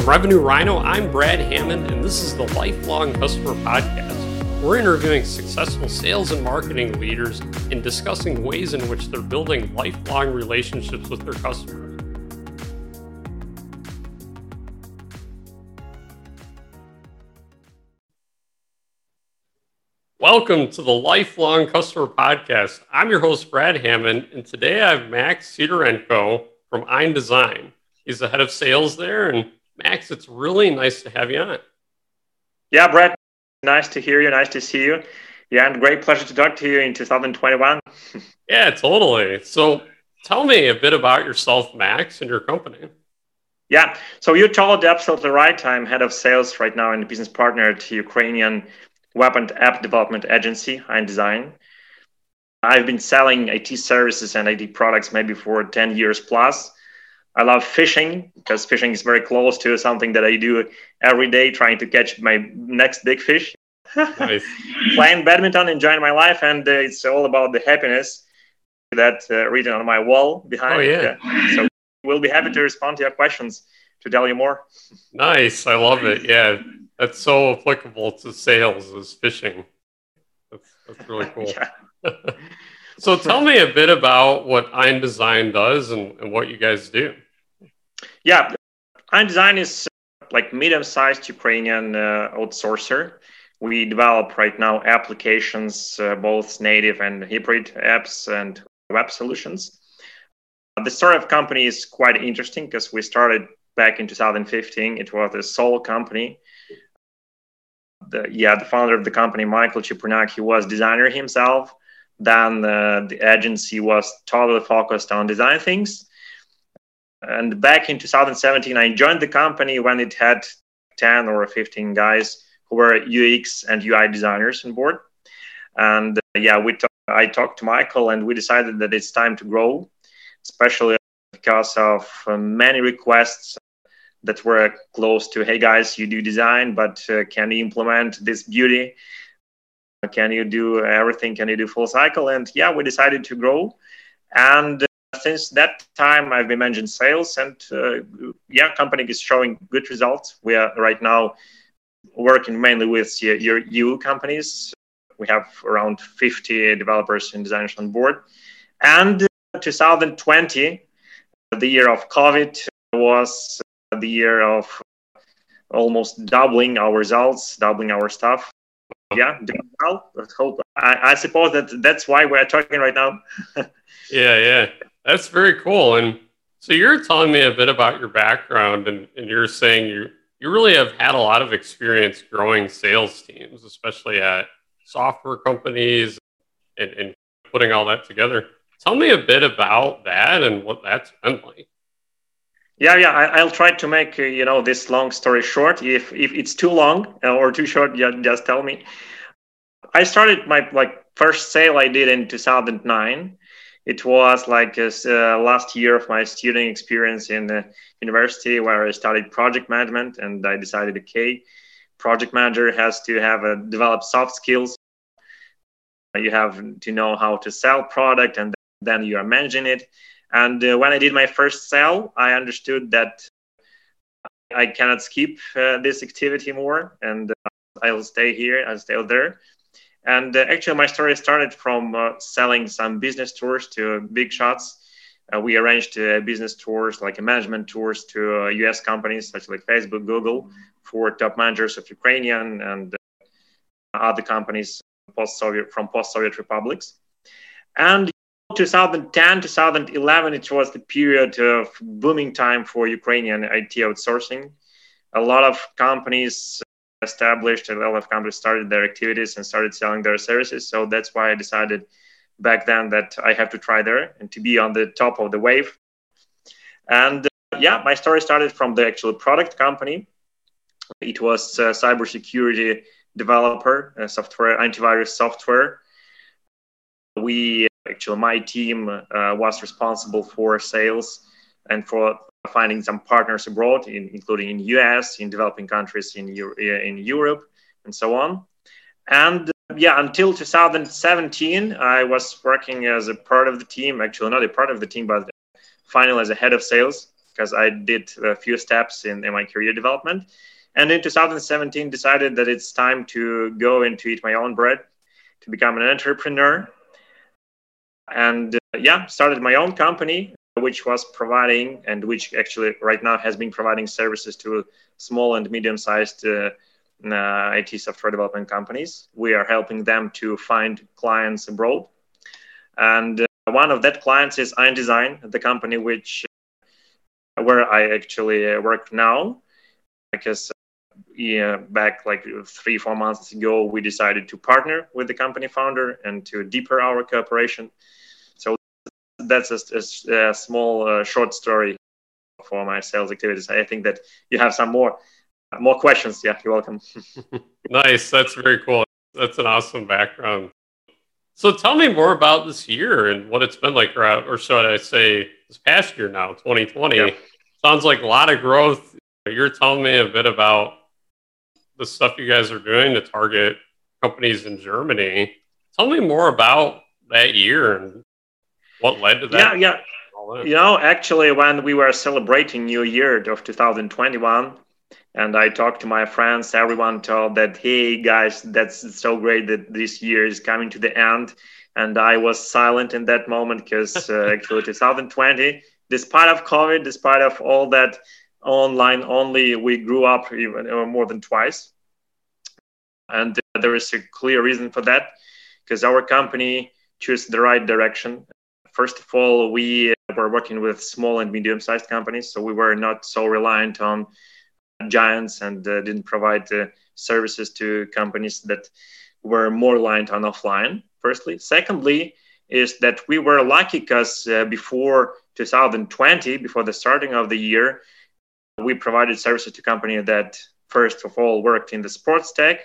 From Revenue Rhino, I'm Brad Hammond, and this is the Lifelong Customer Podcast. We're interviewing successful sales and marketing leaders and discussing ways in which they're building lifelong relationships with their customers. Welcome to the Lifelong Customer Podcast. I'm your host, Brad Hammond, and today I have Max Sidorenko from Ein-Des-Ein. He's the head of sales there. And Max, it's really nice to have you on. Yeah, Brad, nice to hear you. Nice to see you. Yeah, and great pleasure to talk to you in 2021. yeah, totally. So tell me a bit about yourself, Max, and your company. Yeah, so you told absolutely right. I'm head of sales right now and business partner to Ukrainian web and app development agency, Ein-Des-Ein. I've been selling IT services and IT products maybe for 10 years plus. I love fishing because fishing is very close to something that I do every day, trying to catch my next big fish. Nice. Playing badminton, enjoying my life, and uh, it's all about the happiness that uh, written on my wall behind. Oh, yeah. yeah. So we'll be happy to respond to your questions to tell you more. Nice. I love it. Yeah that's so applicable to sales as fishing. That's, that's really cool. so tell me a bit about what Ein-Des-Ein does and, and what you guys do. Yeah, Ein-Des-Ein is uh, like medium-sized Ukrainian uh, outsourcer. We develop right now applications, uh, both native and hybrid apps and web solutions. The story of company is quite interesting because we started back in 2015. It was a sole company the yeah the founder of the company michael Chepernak, he was designer himself then uh, the agency was totally focused on design things. And back in 2017 i joined the company when it had 10 or 15 guys who were ux and ui designers on board. And uh, yeah we t- I talked to michael and we decided that it's time to grow especially because of uh, many requests that were close to hey guys you do design but uh, can you implement this beauty can you do everything? Can you do full cycle? And yeah we decided to grow. And uh, since that time i've been managing sales and uh, yeah company is showing good results. We are right now working mainly with your eu companies. We have around 50 developers and designers on board and 2020 the year of covid was the year of almost doubling our results, doubling our stuff. Yeah, well. Hope I, I suppose that that's why we're talking right now. yeah, yeah, that's very cool. And so you're telling me a bit about your background, and, and you're saying you you really have had a lot of experience growing sales teams, especially at software companies, and, and putting all that together. Tell me a bit about that and what that's been like. Yeah, yeah. I, will try to make uh, you know this long story short. If if it's too long uh, or too short, just, just tell me. I started my like first sale I did in 2009. It was like uh, last year of my student experience in the university where I studied project management, and I decided, okay, project manager has to have a develop soft skills. You have to know how to sell product, and then you are managing it and uh, when I did my first sale, I understood that I cannot skip uh, this activity more, and uh, I'll stay here. I'll stay there. And uh, actually, my story started from uh, selling some business tours to big shots. We arranged business tours, like management tours, to U.S. companies such like Facebook, Google, for top managers of Ukrainian and other companies post-Soviet from post-Soviet republics. And 2010 2011 it was the period of booming time for ukrainian it outsourcing. A lot of companies established a lot of companies started their activities and started selling their services. So that's why i decided back then that i have to try there and to be on the top of the wave. And uh, yeah my story started from the actual product company. It was a cybersecurity developer a software antivirus software. We actually my team uh, was responsible for sales and for finding some partners abroad, in, including in US, in developing countries in, in Europe, and so on. And uh, yeah, until 2017, I was working as a part of the team, actually not a part of the team, but finally as a head of sales, because I did a few steps in, in my career development. And in 2017, decided that it's time to go and to eat my own bread, to become an entrepreneur. And uh, yeah, started my own company, which was providing and which actually right now has been providing services to small and medium-sized uh, uh, IT software development companies. We are helping them to find clients abroad. And uh, one of that clients is Ein-Des-Ein, the company which uh, where I actually uh, work now, because yeah, back like three, four months ago, we decided to partner with the company founder and to deeper our cooperation. That's a, a, a small, uh, short story for my sales activities. I think that you have some more more questions. Yeah, you're welcome. nice. That's very cool. That's an awesome background. So tell me more about this year and what it's been like, or should I say, this past year now, 2020. Yeah. Sounds like a lot of growth. You're telling me a bit about the stuff you guys are doing to target companies in Germany. Tell me more about that year and what led to that. Yeah, yeah. You know, actually, when we were celebrating New Year of 2021, and I talked to my friends, everyone told that, hey guys, that's so great that this year is coming to the end. And I was silent in that moment because uh, actually 2020, despite of COVID, despite of all that online only we grew up even uh, more than twice and uh, there is a clear reason for that because our company chose the right direction first of all we were working with small and medium sized companies so we were not so reliant on giants and uh, didn't provide uh, services to companies that were more reliant on offline firstly. Secondly is that we were lucky because uh, before 2020 before the starting of the year we provided services to companies that first of all worked in the sports tech.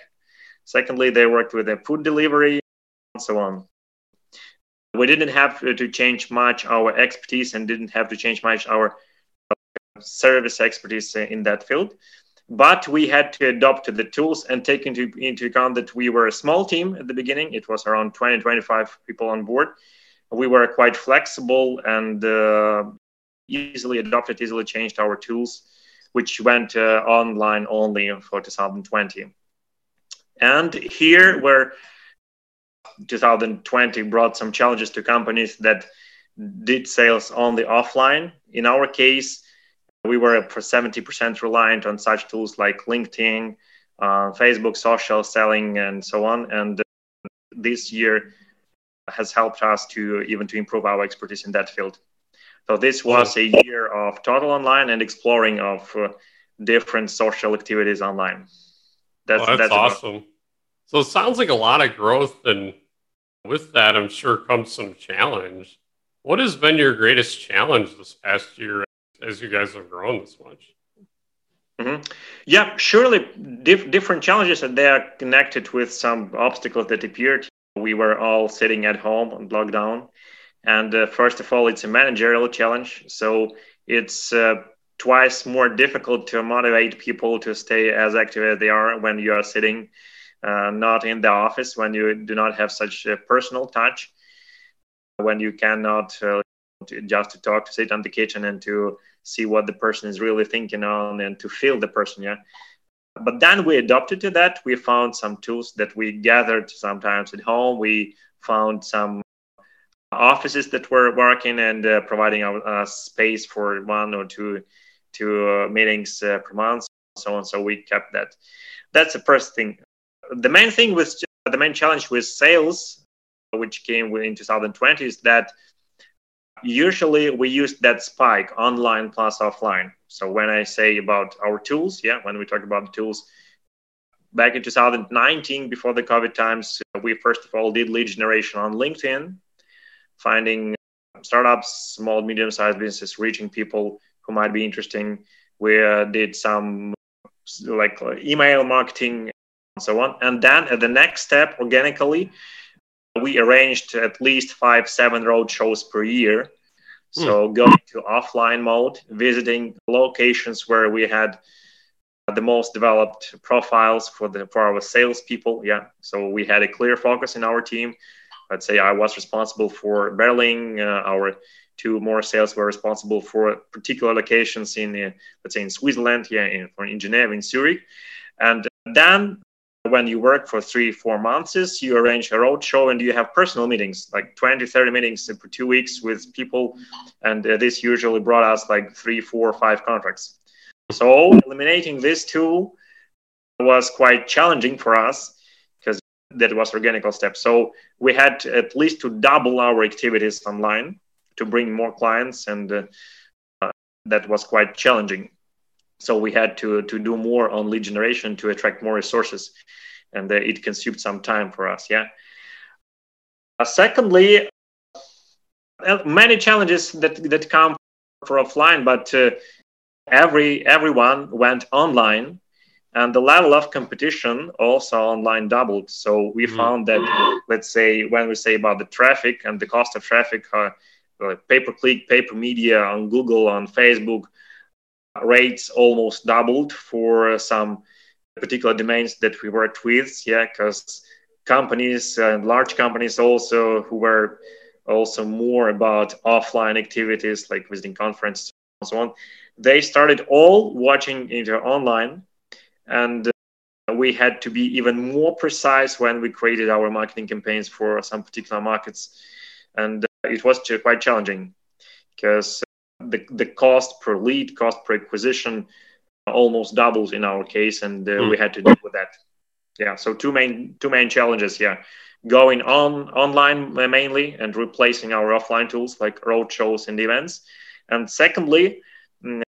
Secondly they worked with the food delivery and so on we didn't have to change much our expertise and didn't have to change much our service expertise in that field but we had to adopt the tools and take into, into account that we were a small team at the beginning it was around 20 25 people on board we were quite flexible and uh, easily adopted easily changed our tools which went uh, online only for 2020. And here, where 2020 brought some challenges to companies that did sales only offline. In our case, we were for 70% reliant on such tools like LinkedIn, uh, Facebook, social selling, and so on. And this year has helped us to even to improve our expertise in that field. So this was a year of total online and exploring of uh, different social activities online. That's, well, that's, that's awesome. So it sounds like a lot of growth, and with that, I'm sure comes some challenge. What has been your greatest challenge this past year as you guys have grown this much? Mm-hmm. Yeah, surely dif- different challenges, and they are connected with some obstacles that appeared. We were all sitting at home on lockdown and uh, first of all, it's a managerial challenge. So it's uh, twice more difficult to motivate people to stay as active as they are when you are sitting uh, not in the office, when you do not have such a personal touch, when you cannot uh, just to talk, to sit on the kitchen and to see what the person is really thinking on and to feel the person. Yeah. But then we adopted to that. We found some tools that we gathered sometimes at home. We found some offices that were working and uh, providing a, a, space for one or two two uh, meetings uh, per month, so on. So we kept that. That's the first thing. The main thing was the main challenge with sales, which came in 2020, is that usually we use that spike online plus offline. So when I say about our tools, yeah, when we talk about the tools, back in 2019, before the COVID times, we first of all did lead generation on LinkedIn finding startups, small, medium sized businesses, reaching people who might be interesting. We uh, did some like uh, email marketing so on. And then at the next step, organically, we arranged at least five, seven road shows per year. So mm. going to offline mode, visiting locations where we had the most developed profiles for the for our salespeople. Yeah, so we had a clear focus in our team let's say I was responsible for Berlin, uh, our two more sales were responsible for particular locations in, uh, let's say, in Switzerland, yeah, in, in Geneva, in Zurich. And then when you work for three, four months, you arrange a roadshow and you have personal meetings, like 20, 30 meetings for two weeks with people. And uh, this usually brought us like three, four, five contracts. So eliminating this tool was quite challenging for us because that was organical step. So we had at least to double our activities online to bring more clients, and uh, that was quite challenging. So we had to to do more on lead generation to attract more resources, and uh, it consumed some time for us. Yeah. Uh, secondly, many challenges that that come for offline, but uh, every everyone went online and the level of competition also online doubled so we mm-hmm. found that let's say when we say about the traffic and the cost of traffic uh, pay per click pay per media on google on facebook rates almost doubled for some particular domains that we worked with yeah because companies and large companies also who were also more about offline activities like visiting conferences and so on they started all watching either online. And uh, we had to be even more precise when we created our marketing campaigns for some particular markets. And uh, it was quite challenging because uh, the, the cost per lead cost per acquisition almost doubles in our case and uh, mm. we had to deal with that yeah so two main two main challenges yeah going on online mainly and replacing our offline tools like road shows and events and secondly mm,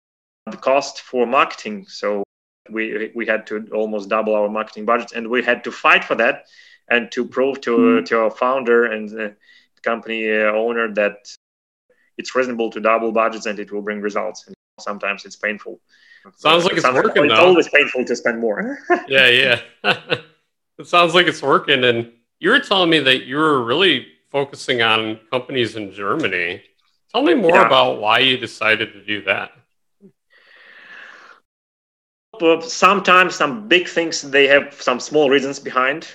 the cost for marketing so we we had to almost double our marketing budgets, and we had to fight for that and to prove to mm. to our founder and the company uh, owner that it's reasonable to double budgets and it will bring results. And sometimes it's painful. Sounds like it's sometimes working. It's though. always painful to spend more. yeah, yeah. it sounds like it's working. And you were telling me that you were really focusing on companies in Germany. Tell me more yeah. about why you decided to do that sometimes some big things they have some small reasons behind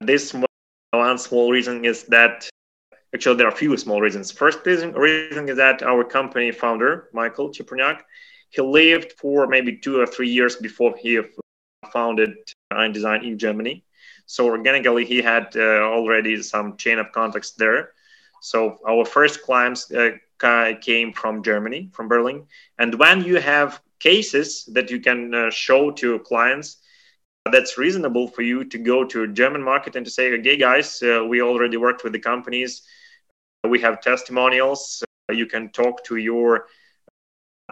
this one small reason is that actually there are a few small reasons. First reason, is that our company founder michael Cheperniak, he lived for maybe two or three years before he founded Design in germany. So organically he had uh, already some chain of contacts there. So our first clients uh, came from germany from berlin. And when you have cases that you can uh, show to clients that's reasonable for you to go to a German market and to say, okay, guys, uh, we already worked with the companies. We have testimonials. Uh, you can talk to your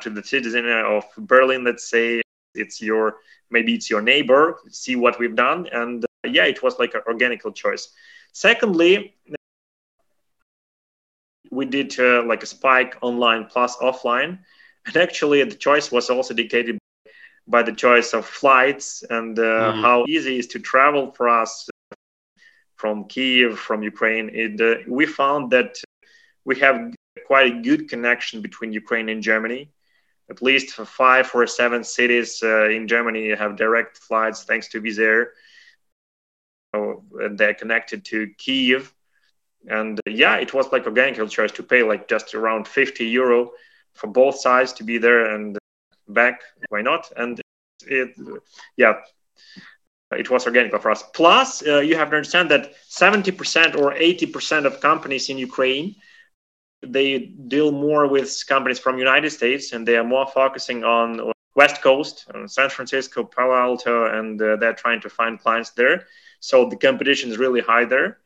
to the citizen of Berlin. Let's say it's your maybe it's your neighbor. See what we've done, and uh, yeah, it was like an organical choice. Secondly, we did uh, like a spike online plus offline and actually, the choice was also dictated by the choice of flights and uh, mm. how easy it is to travel for us from Kiev, from Ukraine. It, uh, we found that we have quite a good connection between Ukraine and Germany. At least five or seven cities uh, in Germany have direct flights thanks to Wizz Air. So, they're connected to Kiev. And uh, yeah, it was like organic choice to pay like just around 50 euro for both sides to be there and back. Why not? And it, yeah, it was organic for us. Plus, uh, you have to understand that 70% or 80% of companies in Ukraine they deal more with companies from United States, and they are more focusing on West Coast, San Francisco, Palo Alto, and uh, they're trying to find clients there. So the competition is really high there.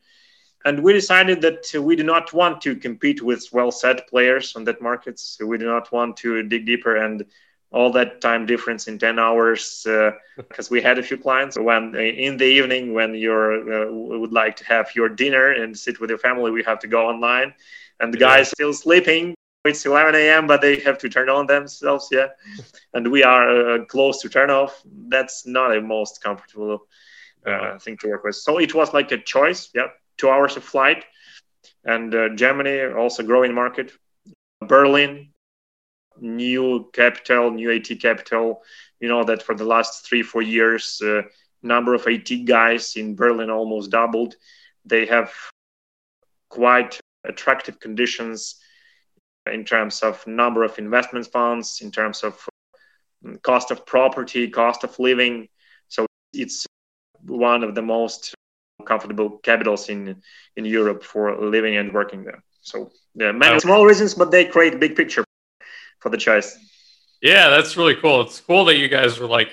And we decided that we do not want to compete with well-set players on that market. So we do not want to dig deeper and all that time difference in 10 hours because uh, we had a few clients. When uh, in the evening when you uh, would like to have your dinner and sit with your family we have to go online. And the yeah. guys still sleeping. It's 11 a.m but they have to turn on themselves yeah. And we are uh, close to turn off that's not a most comfortable uh, thing to work with. So it was like a choice yeah. Two hours of flight. And uh, Germany, also growing market. Berlin, new capital, new IT capital. You know that for the last three, four years, uh, number of IT guys in Berlin almost doubled. They have quite attractive conditions in terms of number of investment funds, in terms of cost of property, cost of living. So it's one of the most comfortable capitals in in Europe for living and working there. So yeah, many small reasons, but they create big picture for the choice. Yeah, that's really cool. It's cool that you guys were like,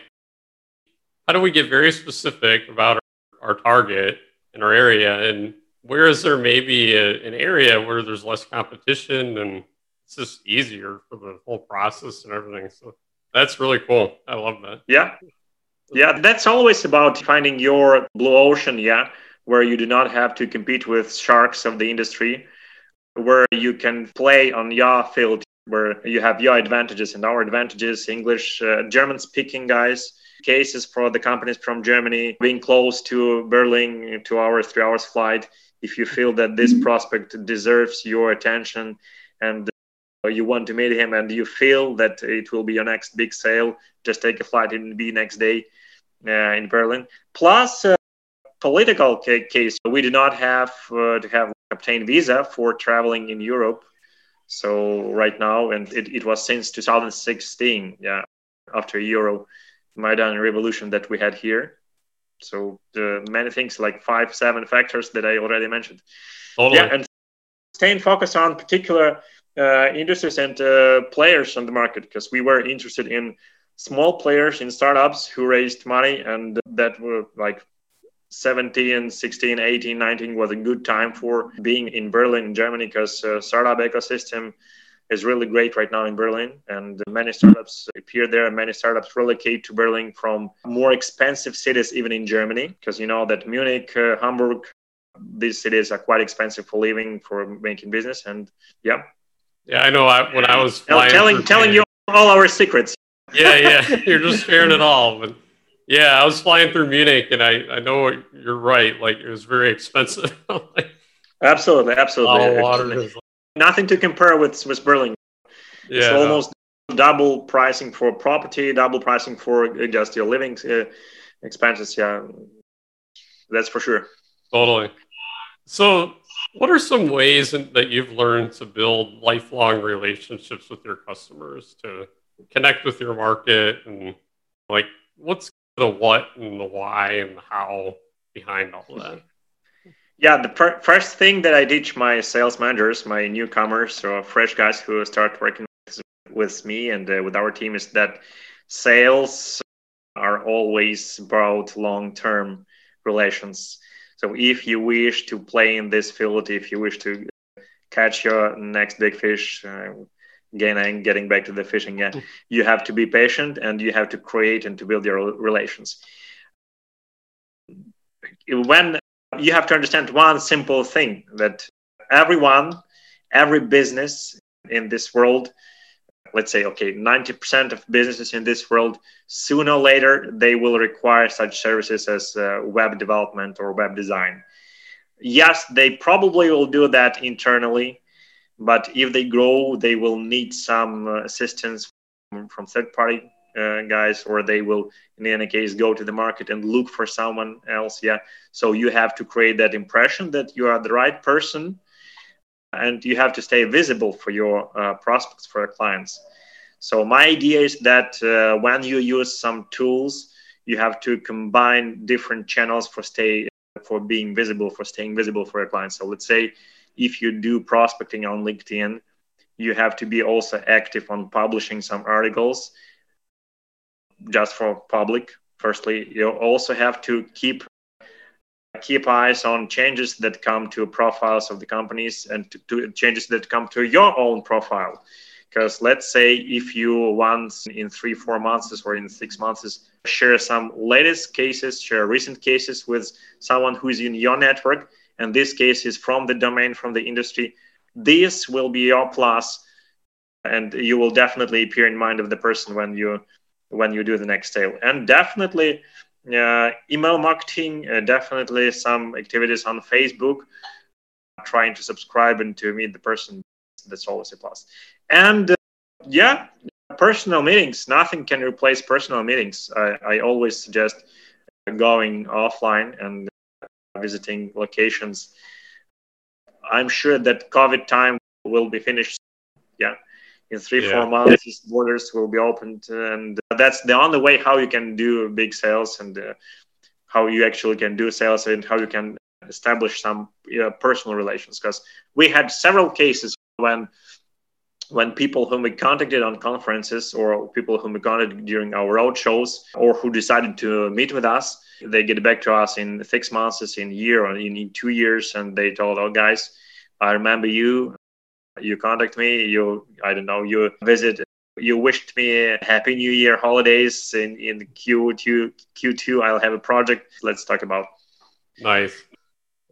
how do we get very specific about our, our target in our area, and where is there maybe a, an area where there's less competition and it's just easier for the whole process and everything. So that's really cool. I love that. Yeah. Yeah, that's always about finding your blue ocean, yeah, where you do not have to compete with sharks of the industry, where you can play on your field, where you have your advantages and our advantages, English, uh, German speaking guys, cases for the companies from Germany, being close to Berlin, two hours, three hours flight. If you feel that this prospect deserves your attention and you want to meet him and you feel that it will be your next big sale, just take a flight and be next day uh, in Berlin. Plus, uh, political case, we do not have uh, to have obtained visa for traveling in Europe. So right now, and it, it was since 2016, yeah, after Euro Maidan revolution that we had here. So the many things like five, seven factors that I already mentioned. Totally. Yeah, and staying focused on particular uh, industries and uh, players on the market because we were interested in small players in startups who raised money and that were like 17 16 18 19 was a good time for being in berlin in germany because uh, startup ecosystem is really great right now in berlin and many startups appear there and many startups relocate to berlin from more expensive cities even in germany because you know that munich uh, hamburg these cities are quite expensive for living for making business and yeah yeah, I know. I, when I was telling telling you all our secrets. yeah, yeah, you're just sharing it all. But yeah, I was flying through Munich, and I I know you're right. Like it was very expensive. like, absolutely, absolutely. Water Nothing to compare with with Berlin. Yeah, it's almost no. double pricing for property, double pricing for just your living uh, expenses. Yeah, that's for sure. Totally. So what are some ways that you've learned to build lifelong relationships with your customers to connect with your market and like what's the what and the why and the how behind all of that? Yeah, the per- first thing that I teach my sales managers, my newcomers or fresh guys who start working with me and uh, with our team is that sales are always about long-term relations so if you wish to play in this field, if you wish to catch your next big fish, uh, again, getting back to the fishing, yeah, you have to be patient and you have to create and to build your relations. When you have to understand one simple thing that everyone, every business in this world let's say okay 90% of businesses in this world sooner or later they will require such services as uh, web development or web design yes they probably will do that internally but if they grow they will need some uh, assistance from, third party uh, guys or they will in any case go to the market and look for someone else yeah. So you have to create that impression that you are the right person and you have to stay visible for your uh, prospects for your clients. So my idea is that uh, when you use some tools you have to combine different channels for stay for being visible for staying visible for your clients. So let's say if you do prospecting on linkedin you have to be also active on publishing some articles just for public. Firstly you also have to keep keep eyes on changes that come to profiles of the companies and to, to changes that come to your own profile. Because let's say if you once in three four months or in six months share some latest cases share recent cases with someone who is in your network and this case is from the domain from the industry this will be your plus and you will definitely appear in mind of the person when you when you do the next sale and definitely uh, email marketing, uh, definitely some activities on Facebook, trying to subscribe and to meet the person. That's always a plus. And uh, yeah, personal meetings. Nothing can replace personal meetings. I, I always suggest going offline and visiting locations. I'm sure that COVID time will be finished Yeah, in three yeah. four months, borders will be opened, and that's the only way how you can do big sales and uh, how you actually can do sales and how you can establish some you know, personal relations. Because we had several cases when when people whom we contacted on conferences or people whom we contacted during our road shows or who decided to meet with us, they get back to us in six months, in a year, or in, in two years, and they told, "Oh, guys, I remember you. You contact me. You, I don't know, you visit." You wished me a happy New Year holidays in in Q2. Q2, I'll have a project. Let's talk about. Nice,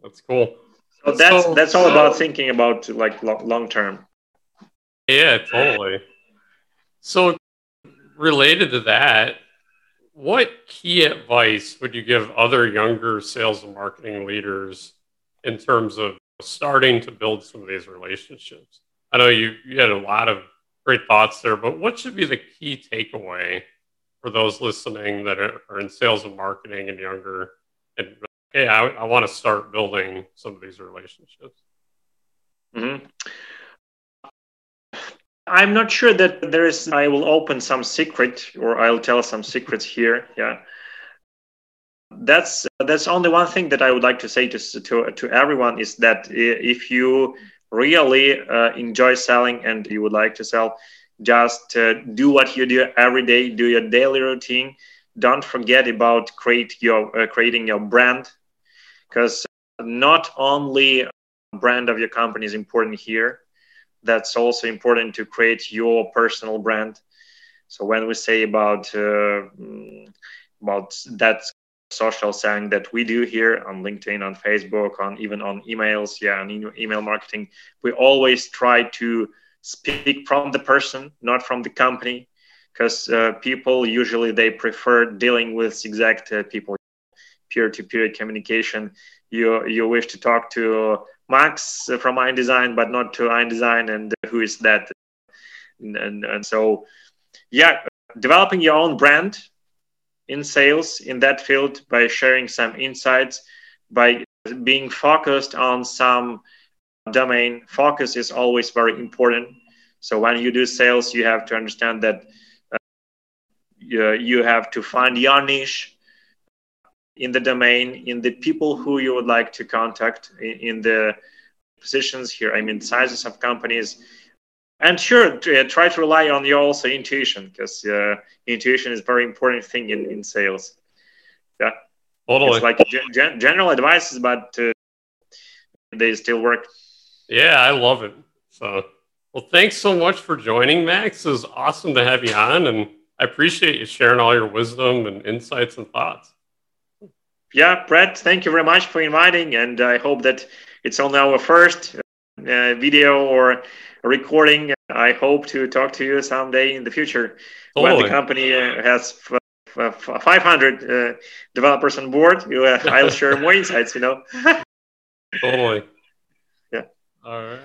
that's cool. So that's so, that's all about thinking about like long term. Yeah, totally. So, related to that, what key advice would you give other younger sales and marketing leaders in terms of starting to build some of these relationships? I know you, you had a lot of great thoughts there, but what should be the key takeaway for those listening that are, in sales and marketing and younger? And hey, I, I want to start building some of these relationships. Mm-hmm. I'm not sure that there is. I will open some secret, or I'll tell some secrets here. Yeah, that's that's only one thing that I would like to say to to to everyone is that if you really uh, enjoy selling and you would like to sell, just uh, do what you do every day. Do your daily routine. Don't forget about create your uh, creating your brand, because not only brand of your company is important here that's also important to create your personal brand. So when we say about uh, about that social selling that we do here on LinkedIn, on Facebook, on even on emails, yeah, on email marketing, we always try to speak from the person, not from the company, because uh, people usually they prefer dealing with exact uh, people, peer-to-peer communication. You you wish to talk to Max from Ein-Des-Ein, but not to Ein-Des-Ein, and who is that? And, and, and so, yeah, developing your own brand in sales in that field by sharing some insights, by being focused on some domain. Focus is always very important. So when you do sales, you have to understand that uh, you, you have to find your niche in the domain, in the people who you would like to contact, in, in the positions here, I mean, sizes of companies. And sure, try to rely on your also intuition because uh, intuition is a very important thing in, in sales. Yeah. Totally. It's like gen- general advices, but uh, they still work. Yeah, I love it. So, well, thanks so much for joining, Max. It was awesome to have you on, and I appreciate you sharing all your wisdom and insights and thoughts yeah, Brett, thank you very much for inviting, and I hope that it's only our first uh, video or recording. I hope to talk to you someday in the future totally. when the company uh, has f- f- 500 uh, developers on board. Uh, I'll share more insights. You know. totally. Yeah. All right.